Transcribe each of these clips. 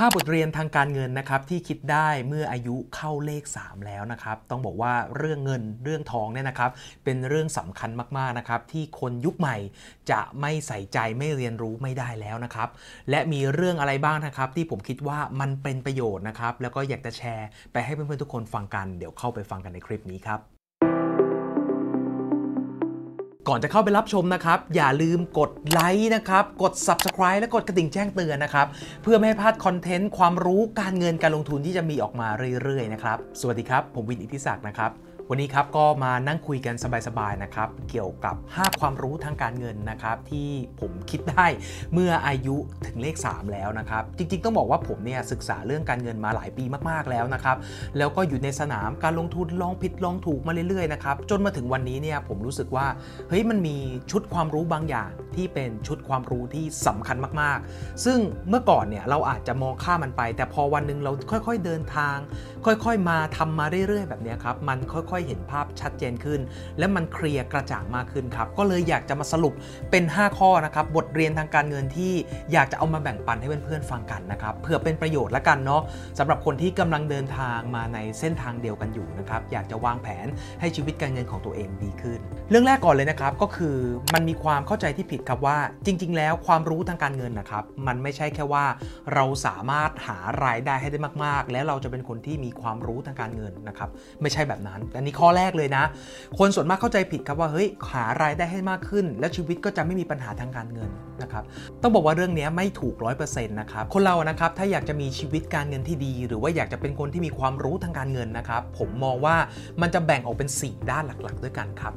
5 บทเรียนทางการเงินนะครับที่คิดได้เมื่ออายุเข้าเลข 3 แล้วนะครับต้องบอกว่าเรื่องเงินเรื่องทองเนี่ยนะครับเป็นเรื่องสำคัญมากๆนะครับที่คนยุคใหม่จะไม่ใส่ใจไม่เรียนรู้ไม่ได้แล้วนะครับและมีเรื่องอะไรบ้างนะครับที่ผมคิดว่ามันเป็นประโยชน์นะครับแล้วก็อยากจะแชร์ไปให้เพื่อนๆทุกคนฟังกัน เดี๋ยวเข้าไปฟังกันในคลิปนี้ครับ ก่อนจะเข้าไปรับชมนะครับ อย่าลืมกดไลค์นะครับ กด Subscribe และกดกระดิ่งแจ้งเตือนนะครับ เพื่อไม่ให้พลาดคอนเทนต์ความรู้การเงินการลงทุนที่จะมีออกมาเรื่อยๆนะครับ สวัสดีครับ ผมวินอิทธิศักดิ์นะครับ วันนี้ครับก็มานั่งคุยกันสบายๆนะครับ เกี่ยวกับ 5 ความรู้ทางการเงินนะครับที่ผมคิดได้เมื่ออายุถึงเลข 3 แล้วนะครับ จริงๆ ต้องบอกว่าผมเนี่ยศึกษาเรื่องการเงินมาหลายปีมากๆแล้วนะครับแล้วก็อยู่ในสนามการลงทุนลองผิดลองถูกมาเรื่อยๆนะครับจนมาถึงวันนี้เนี่ยผมรู้สึกว่าเฮ้ยมันมีชุดความรู้บางอย่างที่เป็นชุดความรู้ที่สำคัญมากๆ ซึ่งเมื่อก่อนเนี่ยเราอาจจะมองข้ามมันไป แต่พอวันนึงเราค่อย ๆเดินทาง ค่อย ๆ มาทำมาเรื่อย ๆ แบบนี้ครับมันค่อยอยๆเห็นภาพชัดเจนขึ้น และมันเคลียร์กระจ่างมากขึ้นครับ ก็เลยอยากจะมาสรุปเป็น 5 ข้อนะครับ บทเรียนทางการเงินที่อยากจะเอามาแบ่งปันให้เพื่อนๆฟังกันนะครับเพื่อเป็นประโยชน์ละกันเนาะสำหรับคนที่กำลังเดินทางมาในเส้นทางเดียวกันอยู่นะครับอยากจะวางแผนให้ชีวิตการเงินของตัวเองดีขึ้น เรื่องแรกก่อนเลยนะครับก็คือมันมีความเข้าใจที่ผิดครับว่า จริง ๆ แล้วความรู้ทางการเงินนะครับ มันไม่ใช่แค่ว่า เราสามารถหารายได้ให้ได้มาก ๆ แล้วเราจะเป็นคนที่มีความรู้ทางการเงินนะครับ ไม่ใช่แบบนั้นอันนี้ข้อแรกเลยนะ คนส่วนมากเข้าใจผิดครับว่าเฮ้ยหารายได้ให้มากขึ้น แล้วชีวิตก็จะไม่มีปัญหาทางการเงินนะครับต้องบอกว่าเรื่องนี้ไม่ถูกร้อยเปอร์เซ็นต์นะครับคนเรานะครับถ้าอยากจะมีชีวิตการเงินที่ดี หรือว่าอยากจะเป็นคนที่มีความรู้ทางการเงินนะครับผมมองว่ามันจะแบ่งออกเป็น 4 ด้านหลักๆ ด้วยกันครับ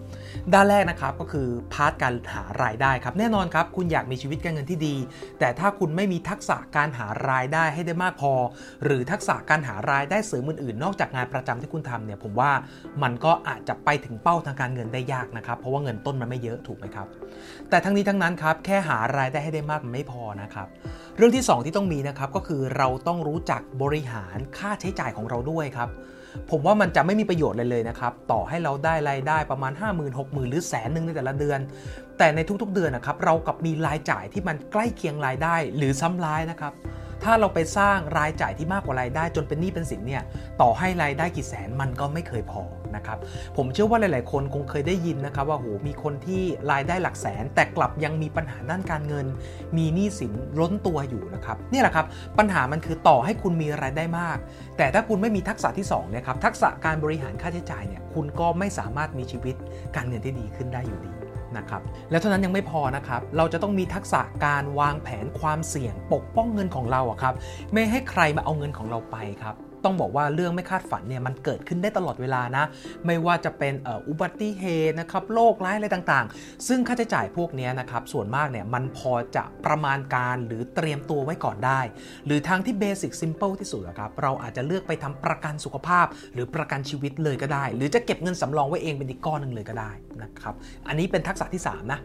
ด้านแรกนะครับก็คือ part การหารายได้ครับแน่นอนครับคุณอยากมีชีวิตการเงินที่ดี แต่ถ้าคุณไม่มีทักษะการหารายได้ให้ได้มากพอ หรือทักษะการหารายได้เสริมอื่นๆ นอกจากงานประจำที่คุณทำเนี่ยผมว่ามันก็อาจจะไปถึงเป้าทางการเงินได้ยากนะครับ เพราะว่าเงินต้นมันไม่เยอะถูกไหมครับ แต่ทั้งนี้ทั้งนั้นครับแค่หารายได้ให้ได้มากมันไม่พอนะครับ เรื่องที่ 2 ที่ต้องมีนะครับก็คือเราต้องรู้จักบริหารค่าใช้จ่ายของเราด้วยครับผมว่ามันจะไม่มีประโยชน์เลยเลยนะครับ ต่อให้เราได้รายได้ประมาณ 5 0 0 0 0 6 0 0 0หรือแสนหนึ่งในแต่ละเดือน แต่ในทุกๆเดือนนะครับ เรากับมีรายจ่ายที่มันใกล้เคียงรายได้หรือซ้ำร้ายนะครับ ถ้าเราไปสร้างรายจ่ายที่มากกว่ารายได้จนเป็นหนี้เป็นสินเนี่ย ต่อให้รายได้กี่แสนมันก็ไม่เคยพอ นะครับผมเชื่อว่าหลาย ๆ คนคงเคยได้ยินนะครับว่าโหมีคนที่รายได้หลักแสน แต่กลับยังมีปัญหาด้านการเงิน มีหนี้สินล้นตัวอยู่นะครับนี่แหละครับปัญหามันคือต่อให้คุณมีรายได้มาก แต่ถ้าคุณไม่มีทักษะที่2เนี่ยครับทักษะการบริหารค่าใช้จ่ายเนี่ยคุณก็ไม่สามารถมีชีวิตการเงินที่ดีขึ้นได้อยู่ดีนะครับแล้วเท่านั้นยังไม่พอนะครับ เราจะต้องมีทักษะการวางแผนความเสี่ยง ปกป้องเงินของเราครับ ไม่ให้ใครมาเอาเงินของเราไปครับ ต้องบอกว่าเรื่องไม่คาดฝันเนี่ยมันเกิดขึ้นได้ตลอดเวลานะ ไม่ว่าจะเป็นอุบัติเหตุนะครับโรคร้ายอะไรต่างๆ ซึ่งค่าใช้จ่ายพวกนี้นะครับส่วนมากเนี่ยมันพอจะประมาณการหรือเตรียมตัวไว้ก่อนได้ หรือทางที่เบสิกซิมเปิลที่สุดครับเราอาจจะเลือกไปทำประกันสุขภาพ หรือประกันชีวิตเลยก็ได้ หรือจะเก็บเงินสำรองไว้เองเป็นอีกก้อนหนึ่งเลยก็ได้นะครับอันนี้เป็นทักษะที่ 3 นะ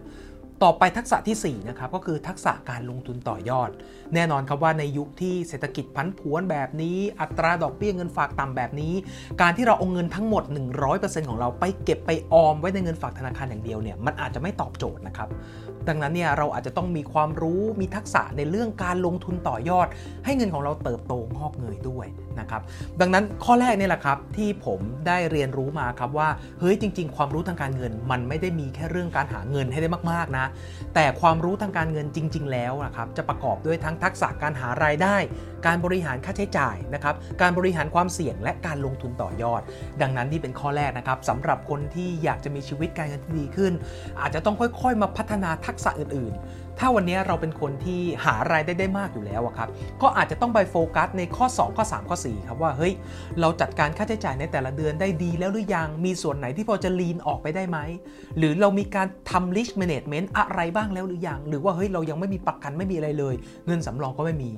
ต่อไปทักษะที่ 4 นะครับ ก็คือทักษะการลงทุนต่อยอด แน่นอนครับว่าในยุคที่เศรษฐกิจพันผวนแบบนี้ อัตราดอกเบี้ยเงินฝากต่ำแบบนี้ การที่เราเอาเงินทั้งหมด 100%ของเราไปเก็บไปออมไว้ในเงินฝากธนาคารอย่างเดียวเนี่ยมันอาจจะไม่ตอบโจทย์นะครับ ดังนั้นเนี่ยเราอาจจะต้องมีความรู้มีทักษะในเรื่องการลงทุนต่อยอด ให้เงินของเราเติบโตงอกเงยด้วยนะครับดังนั้นข้อแรกนี่แหละครับที่ผมได้เรียนรู้มาครับว่าเฮ้ยจริง ๆ ความรู้ทางการเงิน มันไม่ได้มีแค่เรื่องการหาเงินให้ได้มากๆนะแต่ความรู้ทางการเงินจริง ๆ แล้วนะครับจะประกอบด้วยทั้งทักษะการหารายได้ การบริหารค่าใช้จ่ายนะครับการบริหารความเสี่ยงและการลงทุนต่อยอด ดังนั้นนี่เป็นข้อแรกนะครับสำหรับคนที่อยากจะมีชีวิตการเงินที่ดีขึ้น อาจจะต้องค่อย ๆ มาพัฒนาทักทักษะอื่นถ้าวันนี้เราเป็นคนที่หารายได้ได้มากอยู่แล้วครับ ก็อาจจะต้องไปโฟกัสในข้อ 2 ข้อ 3 ข้อ 4 ครับว่าเฮ้ยเราจัดการค่าใช้จ่ายในแต่ละเดือนได้ดีแล้วหรือยัง มีส่วนไหนที่พอจะลีนออกไปได้ไหม หรือเรามีการทำ risk management อะไรบ้างแล้วหรือยัง หรือว่าเฮ้ยเรายังไม่มีประกันไม่มีอะไรเลย เงินสำรองก็ไม่มี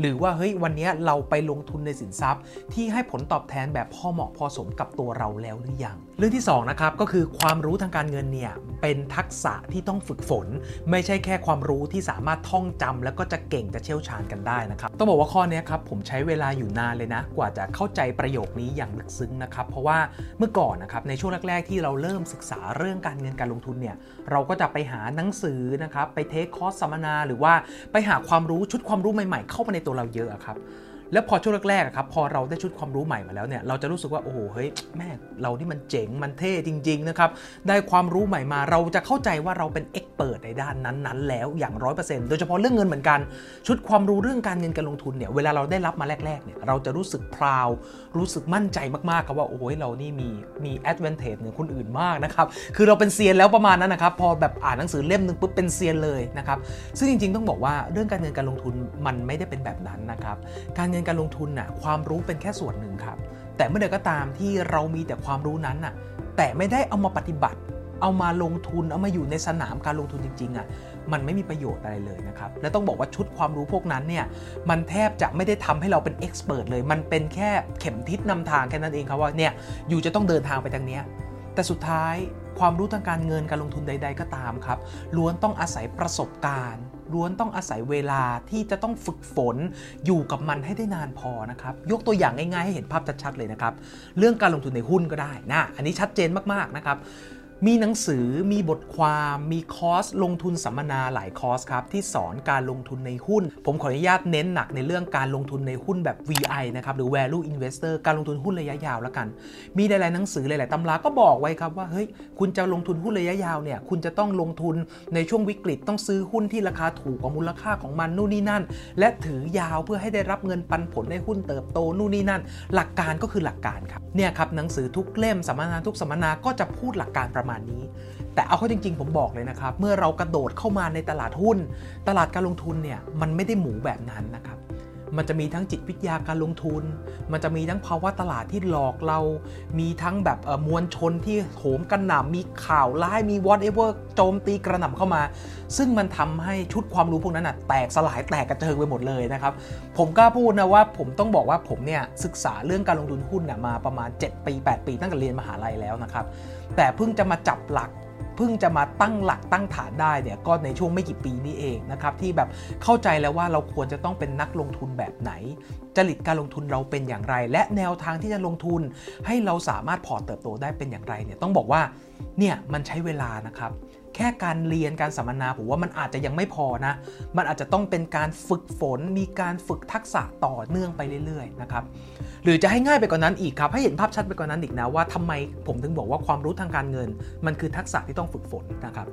หรือว่าเฮ้ยวันนี้เราไปลงทุนในสินทรัพย์ ที่ให้ผลตอบแทนแบบพอเหมาะพอสมกับตัวเราแล้วหรือยัง เรื่องที่2นะครับก็คือความรู้ทางการเงินเนี่ยเป็นทักษะที่ต้องฝึกฝน ไม่ใช่แค่ความความรู้ที่สามารถท่องจำแล้วก็จะเก่งจะเชี่ยวชาญกันได้นะครับต้องบอกว่าข้อนี้ครับผมใช้เวลาอยู่นานเลยนะ กว่าจะเข้าใจประโยคนี้อย่างลึกซึ้งนะครับเพราะว่าเมื่อก่อนนะครับในช่วงแรกๆ ที่เราเริ่มศึกษาเรื่องการเงินการลงทุนเนี่ยเราก็จะไปหาหนังสือนะครับไปเทคคอร์สสัมมนา หรือว่าไปหาความรู้ชุดความรู้ใหม่ ๆ เข้ามาในตัวเราเยอะครับ แล้วพอช่วงแรกๆครับพอเราได้ชุดความรู้ใหม่มาแล้วเนี่ยเราจะรู้สึกว่าโอ้โหเฮ้ยแม่เรานี่มันเจ๋งมันเท่จริงๆนะครับได้ความรู้ใหม่มาเราจะเข้าใจว่าเราเป็นเอ็กเปิดในด้านนั้นๆ แล้วอย่างร้อยเปอร์เซ็นต์โดยเฉพาะเรื่องเงินเหมือนกัน ชุดความรู้เรื่องการเงินการลงทุนเนี่ยเวลาเราได้รับมาแรกๆเนี่ยเราจะรู้สึกพราวรู้สึกมั่นใจมากๆครับว่าโอ้ยเรานี่มีมีแอดเวนเทจเหนือคนอื่นมากนะครับคือเราเป็นเซียนแล้วประมาณนั้นนะครับพอแบบอ่านหนังสือเล่มหนึ่งปุ๊บเป็นเซียนเลยนะครับซึ่งจริงๆ ต้องบอกว่าเรื่องการเงินการลงทุนมันไม่ได้เป็นแบบนั้นนะครับการเงินการลงทุนน่ะความรู้เป็นแค่ส่วนหนึ่งครับ แต่เมื่อใดก็ตามที่เรามีแต่ความรู้นั้นน่ะแต่ไม่ได้เอามาปฏิบัติ เอามาลงทุนเอามาอยู่ในสนามการลงทุนจริงๆอะมันไม่มีประโยชน์อะไรเลยนะครับ และต้องบอกว่าชุดความรู้พวกนั้นเนี่ยมันแทบจะไม่ได้ทำให้เราเป็นเอ็กซ์เพรสเลย มันเป็นแค่เข็มทิศนำทางแค่นั้นเองครับว่าเนี่ยอยู่จะต้องเดินทางไปทางเนี้ยแต่สุดท้ายความรู้ทางการเงินการลงทุนใด ๆ ก็ตามครับล้วนต้องอาศัยประสบการณ์ ล้วนต้องอาศัยเวลาที่จะต้องฝึกฝนอยู่กับมันให้ได้นานพอนะครับ ยกตัวอย่างง่ายๆให้เห็นภาพชัดๆเลยนะครับ เรื่องการลงทุนในหุ้นก็ได้นะ อันนี้ชัดเจนมากๆนะครับ มีหนังสือมีบทความมีคอร์สลงทุนสัมมนาหลายคอร์สครับที่สอนการลงทุนในหุ้น ผมขออนุญาตเน้นหนักในเรื่องการลงทุนในหุ้นแบบ VI นะครับหรือ Value Investor การลงทุนหุ้นระยะยาวแล้วกัน มีหลายๆหนังสือหลายๆตำราก็บอกไว้ครับว่าเฮ้ยคุณจะลงทุนหุ้นระยะยาวเนี่ยคุณจะต้องลงทุนในช่วงวิกฤตต้องซื้อหุ้นที่ราคาถูกกว่ามูลค่าของมันนู่นนี่นั่น และถือยาวเพื่อให้ได้รับเงินปันผลในหุ้นเติบโตนู่นนี่นั่น หลักการก็คือหลักการครับเนี่ยครับหนังสือทุกเล่มสัมมนาทุกสัมมนาก็จะพูดหลักการประมาณนี้ แต่เอาเข้าจริง ๆ ผมบอกเลยนะครับ เมื่อเรากระโดดเข้ามาในตลาดหุ้น ตลาดการลงทุนเนี่ยมันไม่ได้หมูแบบนั้นนะครับ มันจะมีทั้งจิตวิทยาการลงทุน มันจะมีทั้งภาวะตลาดที่หลอกเรา มีทั้งแบบมวลชนที่โหมกระหน่ำมีข่าวร้าย มี whatever โจมตีกระหน่ำเข้ามา ซึ่งมันทำให้ชุดความรู้พวกนั้นนะแตกสลายแตกกระเจิงไปหมดเลยนะครับ ผมกล้าพูดนะว่าผมต้องบอกว่าผมเนี่ยศึกษาเรื่องการลงทุนหุ้นมาประมาณ 7 ปี 8 ปีตั้งแต่เรียนมหาลัยแล้วนะครับ แต่เพิ่งจะมาจับหลัก พิ่งจะมาตั้งหลักตั้งฐานได้เนี่ยก็ในช่วงไม่กี่ปีนี้เองนะครับที่แบบเข้าใจแล้วว่าเราควรจะต้องเป็นนักลงทุนแบบไหน จริตการลงทุนเราเป็นอย่างไร และแนวทางที่จะลงทุนให้เราสามารถพอตเติบโตได้เป็นอย่างไรเนี่ยต้องบอกว่าเนี่ยมันใช้เวลานะครับ แค่การเรียนการสัมมนาผมว่ามันอาจจะยังไม่พอนะ มันอาจจะต้องเป็นการฝึกฝน มีการฝึกทักษะต่อเนื่องไปเรื่อยๆนะครับหรือจะให้ง่ายไปกว่านนั้นอีกครับ ให้เห็นภาพชัดไปกว่านนั้นอีกนะว่าทำไมผมถึงบอกว่าความรู้ทางการเงิน มันคือทักษะที่ต้องฝึกฝนนะครับ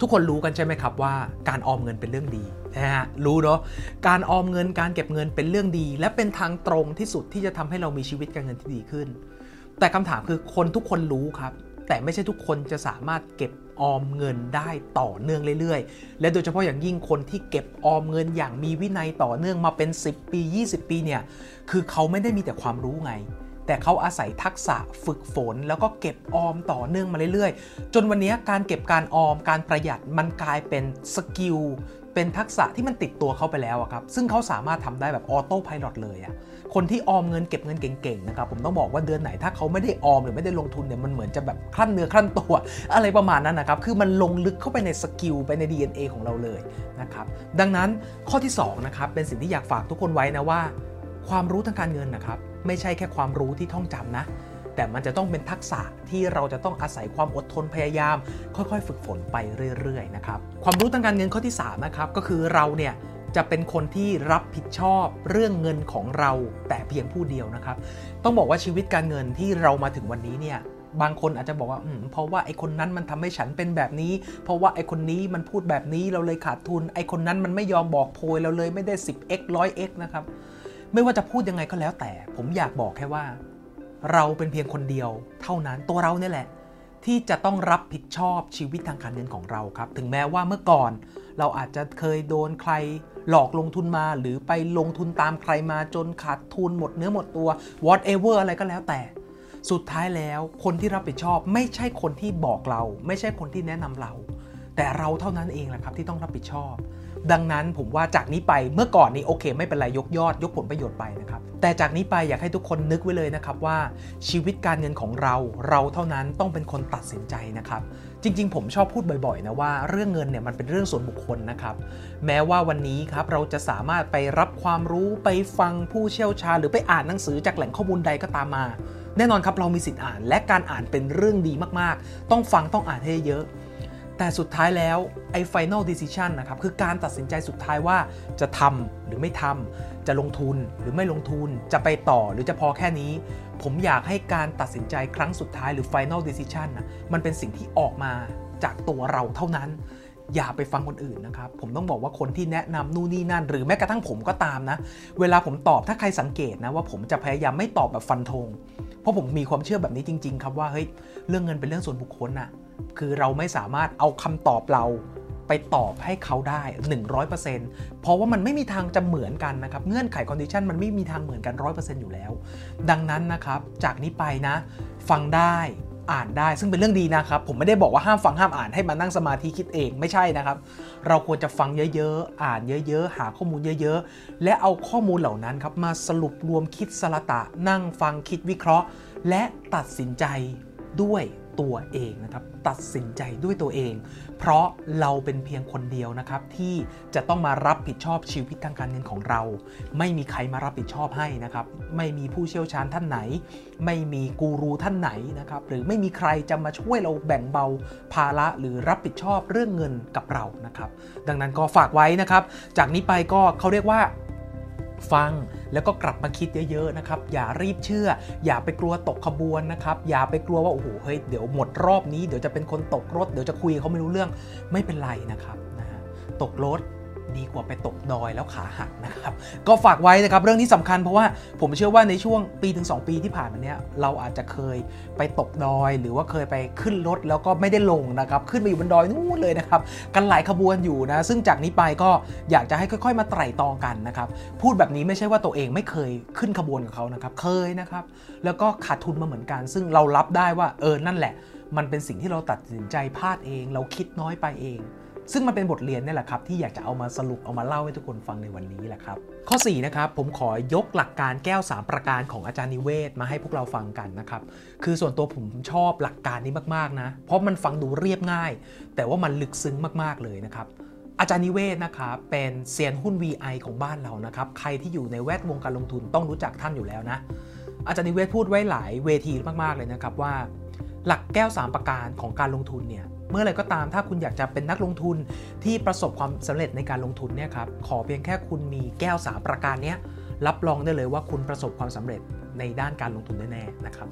ทุกคนรู้กันใช่ไหมครับว่าการออมเงินเป็นเรื่องดีนะฮะรู้เนาะการออมเงินการเก็บเงินเป็นเรื่องดี และเป็นทางตรงที่สุดที่จะทำให้เรามีชีวิตการเงินที่ดีขึ้น แต่คำถามคือคนทุกคนรู้ครับ แต่ไม่ใช่ทุกคนจะสามารถเก็บ ออมเงินได้ต่อเนื่องเรื่อยๆ และโดยเฉพาะอย่างยิ่งคนที่เก็บออมเงินอย่างมีวินัยต่อเนื่องมาเป็น 10 ปี 20 ปีเนี่ยคือเขาไม่ได้มีแต่ความรู้ไง แต่เขาอาศัยทักษะฝึกฝน แล้วก็เก็บออมต่อเนื่องมาเรื่อยๆ จนวันนี้การเก็บการออมการประหยัดมันกลายเป็นskill เป็นทักษะที่มันติดตัวเขาไปแล้วครับ ซึ่งเขาสามารถทำได้แบบ autopilot เลยอะคนที่ออมเงินเก็บเงินเก่งๆนะครับ ผมต้องบอกว่าเดือนไหนถ้าเขาไม่ได้ออมหรือไม่ได้ลงทุนเนี่ยมันเหมือนจะแบบครั่นเนื้อครั่นตัว อะไรประมาณนั้นนะครับ คือมันลงลึกเข้าไปใน skill ไปใน DNA ของเราเลยนะครับ ดังนั้นข้อที่2นะครับเป็นสิ่งที่อยากฝากทุกคนไว้นะว่า ความรู้ทางการเงินนะครับ ไม่ใช่แค่ความรู้ที่ท่องจำนะ แต่มันจะต้องเป็นทักษะที่เราจะต้องอาศัยความอดทนพยายาม ค่อยๆ ฝึกฝนไปเรื่อยๆนะครับความรู้ทางการเงินข้อที่3นะครับก็คือเราเนี่ยจะเป็นคนที่รับผิดชอบเรื่องเงินของเราแต่เพียงผู้เดียวนะครับ ต้องบอกว่าชีวิตการเงินที่เรามาถึงวันนี้เนี่ยบางคนอาจจะบอกว่าเพราะว่าไอคนนั้นมันทำให้ฉันเป็นแบบนี้ เพราะว่าไอคนนี้มันพูดแบบนี้เราเลยขาดทุน ไอคนนั้นมันไม่ยอมบอกโพยเราเลยไม่ได้ 10x 100x นะครับไม่ว่าจะพูดยังไงก็แล้วแต่ ผมอยากบอกแค่ว่า เราเป็นเพียงคนเดียวเท่านั้นตัวเราเนี่ยแหละ ที่จะต้องรับผิดชอบชีวิตทางการเงินของเราครับ ถึงแม้ว่าเมื่อก่อนเราอาจจะเคยโดนใครหลอกลงทุนมาหรือไปลงทุนตามใครมาจนขาดทุนหมดเนื้อหมดตัว whatever อะไรก็แล้วแต่ สุดท้ายแล้วคนที่รับผิดชอบไม่ใช่คนที่บอกเรา ไม่ใช่คนที่แนะนำเรา แต่เราเท่านั้นเองแหละครับที่ต้องรับผิดชอบ ดังนั้นผมว่าจากนี้ไปเมื่อก่อนนี้โอเค ไม่เป็นไรยกยอด ยกผลประโยชน์ไปนะครับแต่จากนี้ไปอยากให้ทุกคนนึกไว้เลยนะครับว่าชีวิตการเงินของเรา เราเท่านั้นต้องเป็นคนตัดสินใจนะครับจริง ๆ ผมชอบพูดบ่อยๆนะว่าเรื่องเงินเนี่ยมันเป็นเรื่องส่วนบุคคลนะครับแม้ว่าวันนี้ครับเราจะสามารถไปรับความรู้ไปฟังผู้เชี่ยวชาญ หรือไปอ่านหนังสือจากแหล่งข้อมูลใดก็ตามมา แน่นอนครับเรามีสิทธิ์อ่านและการอ่านเป็นเรื่องดีมากๆ ต้องฟังต้องอ่านให้เยอะ แต่สุดท้ายแล้วไอ้ final decision นะครับ คือการตัดสินใจสุดท้ายว่าจะทำหรือไม่ทำจะลงทุนหรือไม่ลงทุนจะไปต่อหรือจะพอแค่นี้ ผมอยากให้การตัดสินใจครั้งสุดท้ายหรือ final decision นะมันเป็นสิ่งที่ออกมาจากตัวเราเท่านั้น อย่าไปฟังคนอื่นนะครับ ผมต้องบอกว่าคนที่แนะนำนู่นนี่นั่น หรือแม้กระทั่งผมก็ตามนะ เวลาผมตอบถ้าใครสังเกตนะว่าผมจะพยายามไม่ตอบแบบฟันธงเพราะผมมีความเชื่อแบบนี้จริง ๆ ครับว่าเฮ้ยเรื่องเงินเป็นเรื่องส่วนบุคคลนะ คือเราไม่สามารถเอาคำตอบเราไปตอบให้เขาได้ 100%เพราะว่ามันไม่มีทางจะเหมือนกันนะครับ เงื่อนไข condition มันไม่มีทางเหมือนกัน 100%อยู่แล้ว ดังนั้นนะครับ จากนี้ไปนะ ฟังได้อ่านได้ซึ่งเป็นเรื่องดีนะครับ ผมไม่ได้บอกว่าห้ามฟังห้ามอ่านให้มานั่งสมาธิคิดเองไม่ใช่นะครับ เราควรจะฟังเยอะๆ อ่านเยอะๆ หาข้อมูลเยอะๆ และเอาข้อมูลเหล่านั้นครับมาสรุปรวมคิดสละตะ นั่งฟังคิดวิเคราะห์ และตัดสินใจด้วย ตัวเองนะครับ ตัดสินใจด้วยตัวเอง เพราะเราเป็นเพียงคนเดียวนะครับ ที่จะต้องมารับผิดชอบชีวิตทางการเงินของเรา ไม่มีใครมารับผิดชอบให้นะครับ ไม่มีผู้เชี่ยวชาญท่านไหน ไม่มีกูรูท่านไหนนะครับ หรือไม่มีใครจะมาช่วยเราแบ่งเบาภาระหรือรับผิดชอบเรื่องเงินกับเรานะครับ ดังนั้นก็ฝากไว้นะครับ จากนี้ไปก็เขาเรียกว่า ฟังแล้วก็กลับมาคิดเยอะๆนะครับ อย่ารีบเชื่อ อย่าไปกลัวตกขบวนนะครับ อย่าไปกลัวว่าโอ้โหเฮ้ยเดี๋ยวหมดรอบนี้เดี๋ยวจะเป็นคนตกรถ เดี๋ยวจะคุยเขาไม่รู้เรื่องไม่เป็นไรนะครับนะฮะตกรถ ดีกว่าไปตกดอยแล้วขาหักนะครับ ก็ฝากไว้นะครับเรื่องนี้สำคัญเพราะว่าผมเชื่อว่าในช่วงปีถึง 2 ปีที่ผ่านมาเนี้ยเราอาจจะเคยไปตกดอย หรือว่าเคยไปขึ้นรถแล้วก็ไม่ได้ลงนะครับขึ้นไปอยู่บนดอยนู่นเลยนะครับกันหลายขบวนอยู่นะ ซึ่งจากนี้ไปก็อยากจะให้ค่อย ๆ มาไตร่ตรองกันนะครับพูดแบบนี้ไม่ใช่ว่าตัวเองไม่เคยขึ้นขบวนกับเขานะครับเคยนะครับแล้วก็ขาดทุนมาเหมือนกัน ซึ่งเรารับได้ว่าเออนั่นแหละ มันเป็นสิ่งที่เราตัดสินใจพลาดเอง เราคิดน้อยไปเอง ซึ่งมันเป็นบทเรียนนี่แหละครับที่อยากจะเอามาสรุปเอามาเล่าให้ทุกคนฟังในวันนี้แหละครับ ข้อ4นะครับผมขอยกหลักการแก้ว 3 ประการของอาจารย์นิเวศมาให้พวกเราฟังกันนะครับคือส่วนตัวผมชอบหลักการนี้มากๆนะเพราะมันฟังดูเรียบง่าย แต่ว่ามันลึกซึ้งมากๆเลยนะครับอาจารย์นิเวศนะครับเป็นเซียนหุ้น VI ของบ้านเรานะครับใครที่อยู่ในแวดวงการลงทุนต้องรู้จักท่านอยู่แล้วนะ อาจารย์นิเวศพูดไว้หลายเวทีมากๆเลยนะครับว่า หลักแก้ว 3 ประการของการลงทุนเนี่ย เมื่อไรก็ตามถ้าคุณอยากจะเป็นนักลงทุนที่ประสบความสำเร็จในการลงทุนเนี่ยครับขอเพียงแค่คุณมีแก้ว3ประการนี้รับรองได้เลยว่าคุณประสบความสำเร็จในด้านการลงทุนแน่ๆนะครับ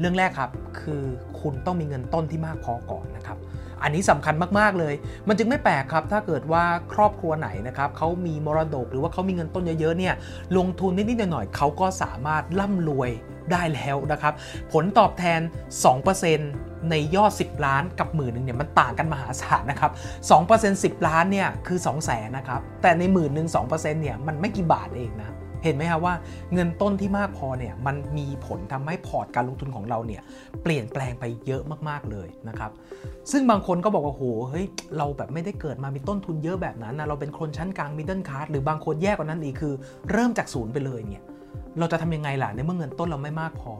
เรื่องแรกครับคือคุณต้องมีเงินต้นที่มากพอก่อนนะครับ อันนี้สำคัญมากๆเลย มันจึงไม่แปลกครับถ้าเกิดว่าครอบครัวไหนนะครับเขามีมรดกหรือว่าเขามีเงินต้นเยอะๆเนี่ยลงทุนนิดๆหน่อยๆเขาก็สามารถร่ำรวย ได้แล้วนะครับ ผลตอบแทน 2%ในยอด 10 ล้านกับหมื่นหนึ่งเนี่ยมันต่างกันมหาศาลนะครับ2% 10 ล้านเนี่ยคือ 2 0 0แสนนะครับ แต่ในหมื่นหนึ่ง2%เนี่ยมันไม่กี่บาทเองนะเห็นไหมครับว่าเงินต้นที่มากพอเนี่ยมันมีผลทำให้พอร์ตการลงทุนของเราเนี่ยเปลี่ยนแปลงไปเยอะมากๆเลยนะครับ ซึ่งบางคนก็บอกว่าโหเฮ้ยเราแบบไม่ได้เกิดมามีต้นทุนเยอะแบบนั้นนะเราเป็นคนชั้นกลางมิดเดิลคลาสหรือบางคนแย่กว่านั้นอีกคือ เริ่มจากศูนย์ไปเลยเนี่ย เราจะทำยังไงล่ะในเมื่อเงินต้นเราไม่มากพอ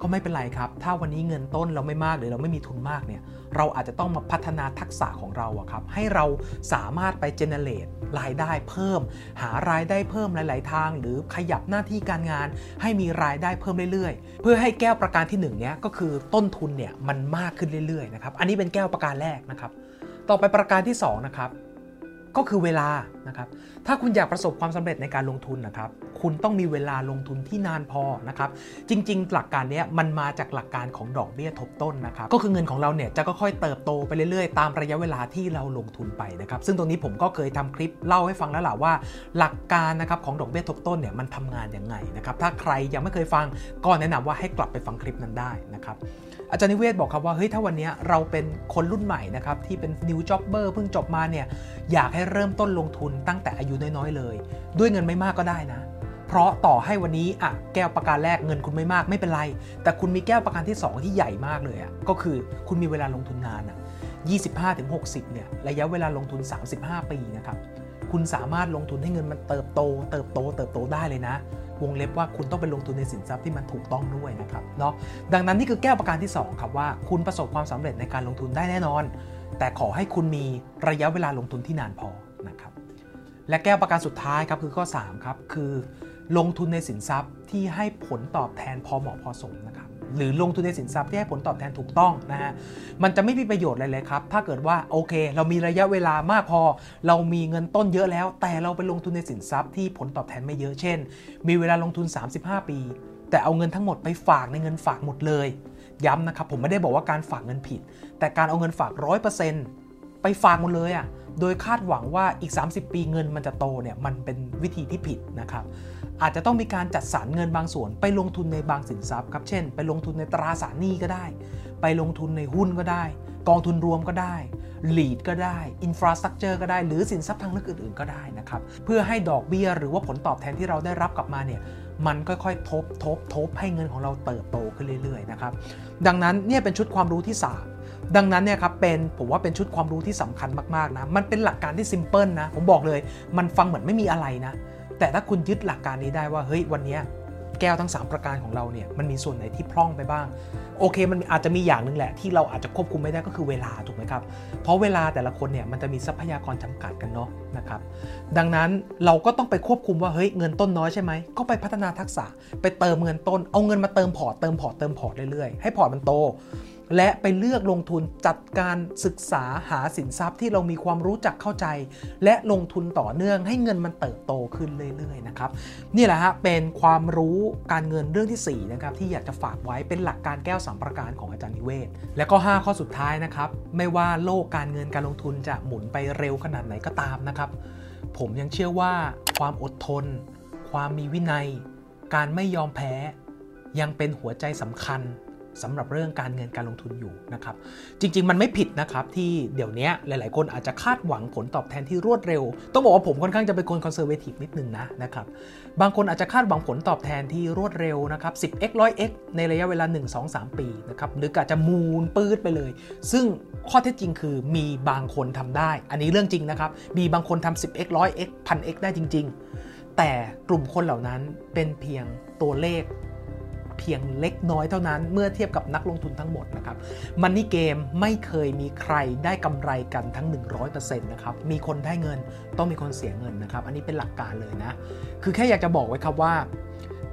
ก็ไม่เป็นไรครับ ถ้าวันนี้เงินต้นเราไม่มากหรือเราไม่มีทุนมากเนี่ยเราอาจจะต้องมาพัฒนาทักษะของเราอะครับให้เราสามารถไปเจเนเรตรายได้เพิ่ม หารายได้เพิ่มหลาย ๆ ทาง หรือขยับหน้าที่การงาน ให้มีรายได้เพิ่มเรื่อย ๆ เพื่อให้แก้วประการที่1เนี้ยก็คือต้นทุนเนี่ยมันมากขึ้นเรื่อย ๆ นะครับ อันนี้เป็นแก้วประการแรกนะครับ ต่อไปประการที่2นะครับ ก็คือเวลานะครับ ถ้าคุณอยากประสบความสำเร็จในการลงทุนนะครับ คุณต้องมีเวลาลงทุนที่นานพอนะครับ จริง ๆ หลักการนี้มันมาจากหลักการของดอกเบี้ยทบต้นนะครับ ก็คือเงินของเราเนี่ยจะค่อยๆเติบโตไปเรื่อยๆ ตามระยะเวลาที่เราลงทุนไปนะครับ ซึ่งตรงนี้ผมก็เคยทำคลิปเล่าให้ฟังแล้วแหละว่า หลักการนะครับของดอกเบี้ยทบต้นเนี่ยมันทำงานยังไงนะครับ ถ้าใครยังไม่เคยฟังก็แนะนำว่าให้กลับไปฟังคลิปนั้นได้นะครับ อาจารย์นิเวศบอกครับว่าเฮ้ยถ้าวันนี้เราเป็นคนรุ่นใหม่นะครับที่เป็น new jobber เพิ่งจบมาเนี่ยอยากให้เริ่มต้นลงทุนตั้งแต่อายุน้อยๆเลย ด้วยเงินไม่มากก็ได้นะ เพราะต่อให้วันนี้อะแก้วประการแรกเงินคุณไม่มากไม่เป็นไร แต่คุณมีแก้วประการที่ 2 ที่ใหญ่มากเลยอะก็คือคุณมีเวลาลงทุนนานอะ25-60เนี่ยระยะเวลาลงทุน 35 ปีนะครับคุณสามารถลงทุนให้เงินมันเติบโต เติบโต เติบโตได้เลยนะ วงเล็บว่าคุณต้องไปลงทุนในสินทรัพย์ที่มันถูกต้องด้วยนะครับเนาะดังนั้นนี่คือแก้วประการที่ 2 ครับว่า คุณประสบความสำเร็จในการลงทุนได้แน่นอน แต่ขอให้คุณมีระยะเวลาลงทุนที่นานพอนะครับและแก้วประการสุดท้ายครับคือข้อ3ครับคือ ลงทุนในสินทรัพย์ที่ให้ผลตอบแทนพอเหมาะพอสมนะครับ หรือลงทุนในสินทรัพย์ที่ให้ผลตอบแทนถูกต้องนะฮะมันจะไม่มีประโยชน์อะไรเลยครับ ถ้าเกิดว่าโอเค เรามีระยะเวลามากพอ เรามีเงินต้นเยอะแล้ว แต่เราไปลงทุนในสินทรัพย์ที่ผลตอบแทนไม่เยอะเช่น มีเวลาลงทุน 35 ปี แต่เอาเงินทั้งหมดไปฝากในเงินฝากหมดเลย ย้ำนะครับผมไม่ได้บอกว่าการฝากเงินผิด แต่การเอาเงินฝาก 100% ไปฝากหมดเลยอะ่ะโดยคาดหวังว่าอีก 30 ปีเงินมันจะโตเนี่ยมันเป็นวิธีที่ผิดนะครับอาจจะต้องมีการจัดสรรเงินบางส่วน ไปลงทุนในบางสินทรัพย์ครับ เช่น ไปลงทุนในตราสารหนี้ก็ได้ ไปลงทุนในหุ้นก็ได้ กองทุนรวมก็ได้ลีดก็ได้อินฟราสตรักเจอร์ก็ได้ หรือสินทรัพย์ทางเลือกอื่นๆก็ได้นะครับ เพื่อให้ดอกเบี้ยหรือว่าผลตอบแทนที่เราได้รับกลับมาเนี่ยมันค่อยๆ ทบทบทบให้เงินของเราเติบโตขึ้นเรื่อยๆนะครับดังนั้นเนี่ยเป็นชุดความรู้ที่ 3 ดังนั้นเนี่ยครับเป็นผมว่าเป็นชุดความรู้ที่สำคัญมากๆนะมันเป็นหลักการที่ซิมเพิลนะผมบอกเลย มันฟังเหมือนไม่มีอะไรนะ แต่ถ้าคุณยึดหลักการนี้ได้ว่าเฮ้ยวันนี้แก้วทั้ง 3 ประการของเราเนี่ยมันมีส่วนไหนที่พร่องไปบ้าง โอเคมันอาจจะมีอย่างหนึ่งแหละ ที่เราอาจจะควบคุมไม่ได้ก็คือเวลาถูกไหมครับ เพราะเวลาแต่ละคนเนี่ยมันจะมีทรัพยากรจำกัดกันเนาะนะครับดังนั้นเราก็ต้องไปควบคุมว่าเฮ้ยเงินต้นน้อยใช่ไหมก็ไปพัฒนาทักษะไปเติมเงินต้น เอาเงินมาเติมพอร์ตเติมพอร์ตเติมพอร์ตเรื่อยๆให้พอร์ตมันโต และไปเลือกลงทุนจัดการศึกษาหาสินทรัพย์ที่เรามีความรู้จักเข้าใจ และลงทุนต่อเนื่องให้เงินมันเติบโตขึ้นเรื่อยๆนะครับนี่แหละฮะเป็นความรู้การเงินเรื่องที่4นะครับที่อยากจะฝากไว้เป็นหลักการแก้วสามประการของอาจารย์นิเวศ และก็ 5 ข้อสุดท้ายนะครับไม่ว่าโลกการเงินการลงทุนจะหมุนไปเร็วขนาดไหนก็ตามนะครับ ผมยังเชื่อว่าความอดทน ความมีวินัย การไม่ยอมแพ้ ยังเป็นหัวใจสำคัญ สำหรับเรื่องการเงินการลงทุนอยู่นะครับ จริง ๆ มันไม่ผิดนะครับที่เดี๋ยวนี้หลาย ๆ คนอาจจะคาดหวังผลตอบแทนที่รวดเร็ว ต้องบอกว่าผมค่อนข้างจะเป็นคนคอนเซอร์เวทีฟนิดนึงนะนะครับ บางคนอาจจะคาดหวังผลตอบแทนที่รวดเร็วนะครับ 10x 100x ในระยะเวลา 1 2 3 ปีนะครับ หรืออาจจะมูนปื๊ดไปเลย ซึ่งข้อเท็จจริงคือมีบางคนทำได้ อันนี้เรื่องจริงนะครับ มีบางคนทำ 10x 100x 1000x ได้จริง ๆ แต่กลุ่มคนเหล่านั้นเป็นเพียงตัวเลข เพียงเล็กน้อยเท่านั้น เมื่อเทียบกับนักลงทุนทั้งหมดนะครับมันนี่เกมไม่เคยมีใครได้กำไรกันทั้ง 100%นะครับมีคนได้เงินต้องมีคนเสียเงินนะครับ อันนี้เป็นหลักการเลยนะ คือแค่อยากจะบอกไว้ครับว่า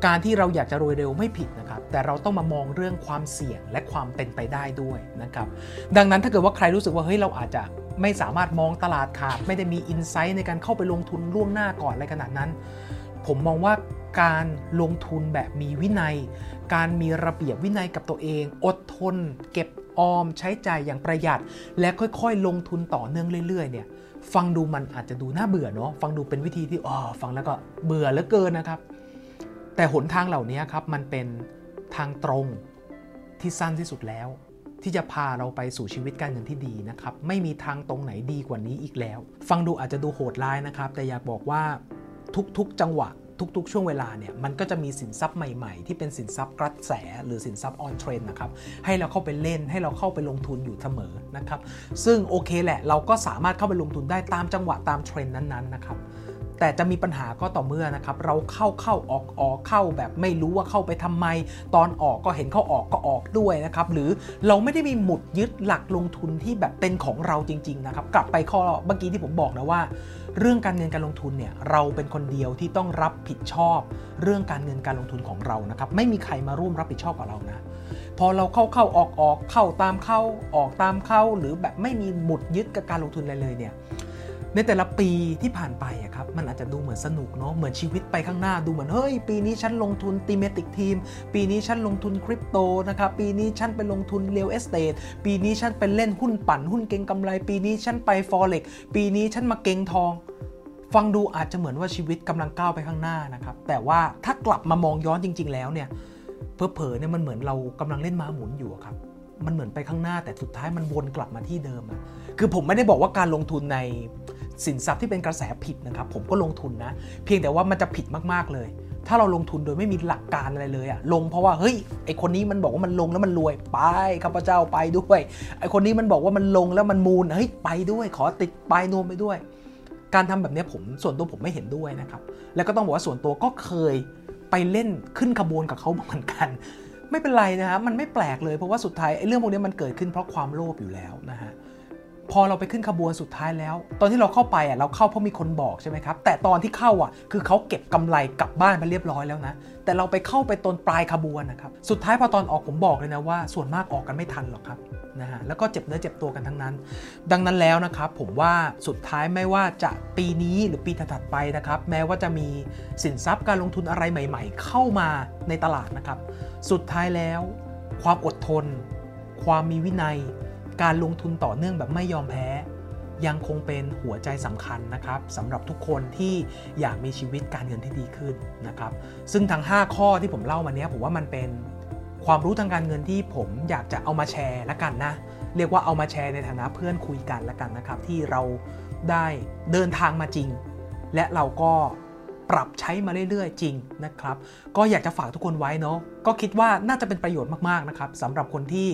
การที่เราอยากจะรวยเร็วไม่ผิดนะครับ แต่เราต้องมามองเรื่องความเสี่ยงและความเป็นไปได้ด้วยนะครับดังนั้นถ้าเกิดว่าใครรู้สึกว่าเฮ้ยเราอาจจะไม่สามารถมองตลาดขาด ไม่ได้มีอินไซต์ในการเข้าไปลงทุนล่วงหน้าก่อนอะไรขนาดนั้น ผมมองว่า การลงทุนแบบมีวินัย การมีระเบียบวินัยกับตัวเอง อดทน เก็บออมใช้จ่ายอย่างประหยัด และค่อยๆ ลงทุนต่อเนื่องเรื่อย ๆ เนี่ย ฟังดูมันอาจจะดูน่าเบื่อเนาะฟังดูเป็นวิธีที่อ๋อฟังแล้วก็เบื่อเหลือเกินนะครับ แต่หนทางเหล่านี้ครับมันเป็นทางตรงที่สั้นที่สุดแล้ว ที่จะพาเราไปสู่ชีวิตการเงินที่ดีนะครับ ไม่มีทางตรงไหนดีกว่านี้อีกแล้ว ฟังดูอาจจะดูโหดร้ายนะครับ แต่อยากบอกว่าทุกๆจังหวะ ทุกๆ ช่วงเวลาเนี่ยมันก็จะมีสินทรัพย์ใหม่ๆ ที่เป็นสินทรัพย์กระแส หรือสินทรัพย์ออนเทรนนะครับให้เราเข้าไปเล่นให้เราเข้าไปลงทุนอยู่เสมอนะครับซึ่งโอเคแหละเราก็สามารถเข้าไปลงทุนได้ตามจังหวะตามเทรนนั้นๆนะครับแต่จะมีปัญหาก็ต่อเมื่อนะครับ เราเข้าเข้าออกออกเข้าแบบไม่รู้ว่าเข้าไปทำไม ตอนออกก็เห็นเขาออกก็ออกด้วยนะครับ หรือเราไม่ได้มีหมุดยึดหลักลงทุนที่แบบเป็นของเราจริง ๆ นะครับ กลับไปข้อเมื่อกี้ที่ผมบอกนะว่า เรื่องการเงินการลงทุนเนี่ยเราเป็นคนเดียวที่ต้องรับผิดชอบ เรื่องการเงินการลงทุนของเรานะครับไม่มีใครมาร่วมรับผิดชอบกับเรานะพอเราเข้าเข้าออกออกเข้าตามเข้าออกตามเข้า หรือแบบไม่มีหมุดยึดกับการลงทุนอะไรเลยเนี่ย ในแต่ละปีที่ผ่านไปอะครับมันอาจจะดูเหมือนสนุกเนาะเหมือนชีวิตไปข้างหน้าดูเหมือนเฮ้ยปีนี้ฉันลงทุนธีเมติกธีม ปีนี้ฉันลงทุนคริปโตนะครับปีนี้ฉันไปลงทุน real estate ปีนี้ฉันไปเล่นหุ้นปั่นหุ้นเก่งกำไร ปีนี้ฉันไป forexปีนี้ฉันมาเก่งทอง ฟังดูอาจจะเหมือนว่าชีวิตกำลังก้าวไปข้างหน้านะครับแต่ว่าถ้ากลับมามองย้อนจริง ๆ แล้วเนี่ยเพอเพอเนี่ยมันเหมือนเรากำลังเล่นม้าหมุนอยู่ครับมันเหมือนไปข้างหน้าแต่สุดท้ายมันวนกลับมาที่เดิมอะคือผมไม่ได้บอกว่าการลงทุนใน สินทรัพย์ที่เป็นกระแสผิดนะครับ ผมก็ลงทุนนะ เพียงแต่ว่ามันจะผิดมากๆเลย ถ้าเราลงทุนโดยไม่มีหลักการอะไรเลยอะลงเพราะว่าเฮ้ยไอคนนี้มันบอกว่ามันลงแล้วมันรวยไปข้าพเจ้าไปด้วยไอคนนี้มันบอกว่ามันลงแล้วมันมูลเฮ้ยไปด้วย ขอติดปลายนวมไปด้วย การทำแบบนี้ผมส่วนตัวผมไม่เห็นด้วยนะครับแล้วก็ต้องบอกว่าส่วนตัวก็เคยไปเล่นขึ้นขบวนกับเขาเหมือนกัน ไม่เป็นไรนะฮะมันไม่แปลกเลยเพราะว่าสุดท้ายไอ้เรื่องพวกนี้มันเกิดขึ้นเพราะความโลภอยู่แล้วนะฮะ พอเราไปขึ้นขบวนสุดท้ายแล้ว ตอนที่เราเข้าไปอะเราเข้าเพราะมีคนบอกใช่ไหมครับ แต่ตอนที่เข้าอะ คือเขาเก็บกำไรกลับบ้านไปเรียบร้อยแล้วนะ แต่เราไปเข้าไปตอนปลายขบวนนะครับ สุดท้ายพอตอนออกผมบอกเลยนะว่า ส่วนมากออกกันไม่ทันหรอกครับนะฮะแล้วก็เจ็บเนื้อเจ็บตัวกันทั้งนั้น ดังนั้นแล้วนะครับผมว่าสุดท้ายไม่ว่าจะปีนี้หรือปีถัดไปนะครับ แม้ว่าจะมีสินทรัพย์การลงทุนอะไรใหม่ ๆ เข้ามาในตลาดนะครับ สุดท้ายแล้ว ความอดทน ความมีวินัย การลงทุนต่อเนื่องแบบไม่ยอมแพ้ ยังคงเป็นหัวใจสำคัญนะครับสำหรับทุกคนที่อยากมีชีวิตการเงินที่ดีขึ้นนะครับซึ่งทั้ง 5 ข้อที่ผมเล่ามาเนี้ยผมว่ามันเป็นความรู้ทางการเงินที่ผมอยากจะเอามาแชร์ละกันนะ เรียกว่าเอามาแชร์ในฐานะเพื่อนคุยกันละกันนะครับ ที่เราได้เดินทางมาจริง และเราก็ปรับใช้มาเรื่อยๆ จริงนะครับ ก็อยากจะฝากทุกคนไว้เนาะก็คิดว่าน่าจะเป็นประโยชน์มากๆนะครับสำหรับคนที่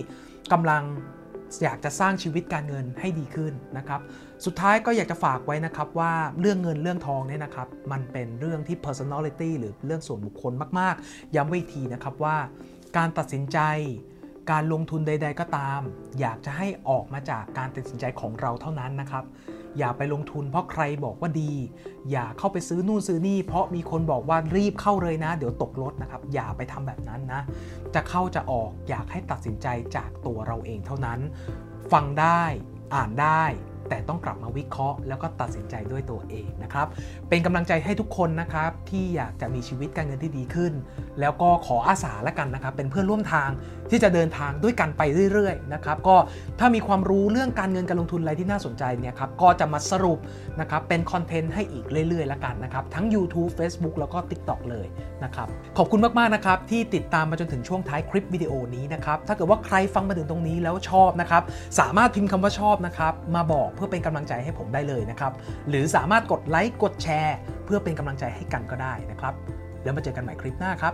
กำลัง อยากจะสร้างชีวิตการเงินให้ดีขึ้นนะครับ สุดท้ายก็อยากจะฝากไว้นะครับว่าเรื่องเงินเรื่องทองเนี่ยนะครับ มันเป็นเรื่องที่ personality หรือเรื่องส่วนบุคคลมาก ๆ ย้ำไว้อีกทีนะครับว่า การตัดสินใจ การลงทุนใด ๆ ก็ตาม อยากจะให้ออกมาจากการตัดสินใจของเราเท่านั้นนะครับ อย่าไปลงทุนเพราะใครบอกว่าดี อย่าเข้าไปซื้อนู่นซื้อนี่ เพราะมีคนบอกว่ารีบเข้าเลยนะ เดี๋ยวตกรถนะครับ อย่าไปทำแบบนั้นนะ จะเข้าจะออกอยากให้ตัดสินใจจากตัวเราเองเท่านั้น ฟังได้อ่านได้ แต่ต้องกลับมาวิเคราะห์ แล้วก็ตัดสินใจด้วยตัวเองนะครับ เป็นกำลังใจให้ทุกคนนะครับที่อยากจะมีชีวิตการเงินที่ดีขึ้น แล้วก็ขออาสาละกันนะครับ เป็นเพื่อนร่วมทางที่จะเดินทางด้วยกันไปเรื่อยๆนะครับก็ถ้ามีความรู้เรื่องการเงินการลงทุนอะไรที่น่าสนใจเนี่ยครับก็จะมาสรุปนะครับเป็นคอนเทนต์ให้อีกเรื่อยๆละกันนะครับทั้ง YouTube Facebook แล้วก็ TikTok เลยนะครับขอบคุณมากๆนะครับที่ติดตามมาจนถึงช่วงท้ายคลิปวิดีโอนี้นะครับถ้าเกิดว่าใครฟังมาถึงตรงนี้แล้วชอบนะครับสามารถพิมพ์คำว่าชอบนะครับมาบอกเพื่อเป็นกำลังใจให้ผมได้เลยนะครับ หรือสามารถกดไลค์กดแชร์ เพื่อเป็นกำลังใจให้กันก็ได้นะครับ แล้วมาเจอกันใหม่คลิปหน้าครับ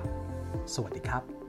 สวัสดีครับ